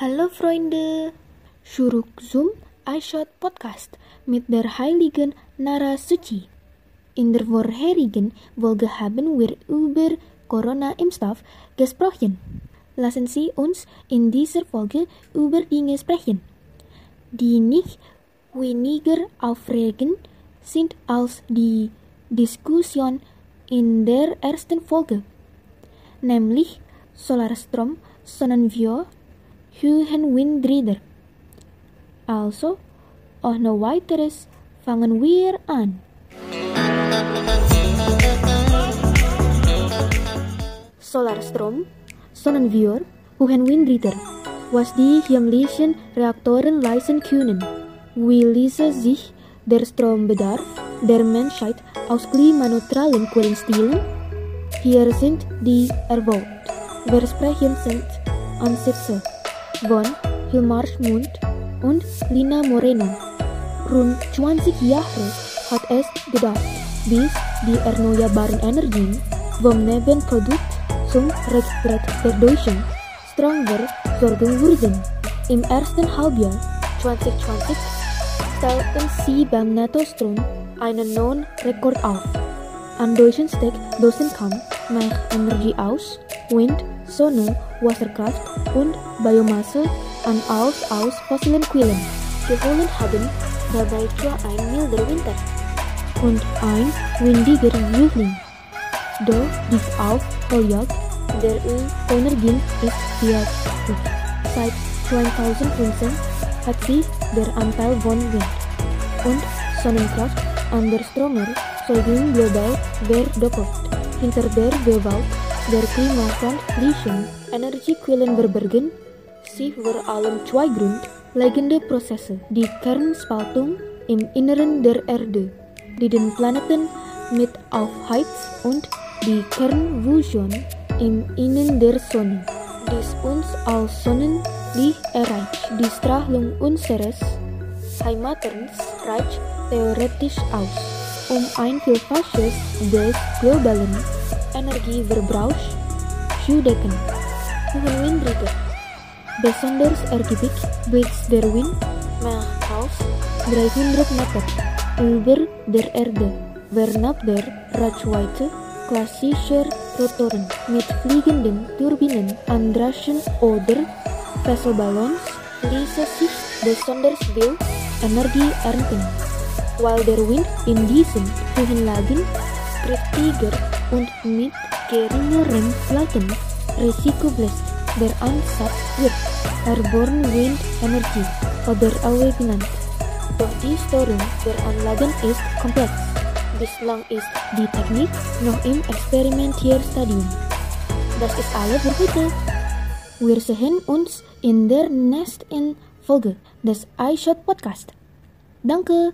Hallo Freunde! Zurück zum iShot Podcast mit der heiligen Nara Suci. In der vorherigen Folge haben wir über Corona-Impfstoff gesprochen. Lassen Sie uns in dieser Folge über Dinge sprechen, die nicht weniger aufregend sind als die Diskussion in der ersten Folge, nämlich Solarstrom, Sonnenview, Höhenwindräder. Also, ohne weiteres fangen wir an. Solarstrom, Sonnenviewer, Höhenwindräder. Was die himmlischen Reaktoren leisten können, wie ließe sich der Strombedarf der Menschheit aus klimaneutralen Quellen stillen? Hier sind die erwähnt. Versprechen sind Ansitze von Hilmar Schmund und Lina Moreno. Rund 20 Jahre hat es gedauert, bis die erneuerbaren Energien vom Nebenprodukt zum Rückgrat der Deutschen stronger sorgen wurden. Im ersten Halbjahr 2020 stellten sie beim Nettostrom einen neuen Rekord auf. An deutschen Steck Dosen kam nach Energie aus, Wind, Sonne, Wasserkraft und Biomasse an aus aus fossilen Quellen. Geholt haben dabei zwar ein milder Winter und ein windiger Frühling. Doch dies auf Projekt der Ölenergien ist gut. Seit 2015 hat sich der Anteil von Wind und Sonnenkraft an der Stromerzeugung global verdoppelt. Hinter der Gewalt der klimafreundlichen Energiequellen verbergen sich vor allem zwei grundlegende Prozesse. Die Kernspaltung im Inneren der Erde, die den Planeten mit aufheizt und die Kernfusion im Innen der Sonne, dies uns als Sonnenlicht erreicht. Die Strahlung unseres Heimatens reicht theoretisch aus, um ein Vielfaches des globalen Energieverbrauchs zu decken. Höhenwindräder. Besonders ergiebig blitzt der Wind. Mehr als 300 Meter über der Erde, während der Reichweite klassischer Rotoren. Mit fliegenden Turbinen, Andraschen oder Fesselballons. Ließe sich besonders viel Energie ernten, weil der Wind in diesen Höhenlagen kräftiger und mit geringerem Flattenrisiko bläst. Der Ansatz wird Airborne Wind Energy oder AW genannt. Doch die Steuerung der Anlagen ist komplex. Bislang ist die Technik noch im Experimentierstadium. Das ist alles für heute. Wir sehen uns in der nächsten Folge des iShot Podcast. Danke!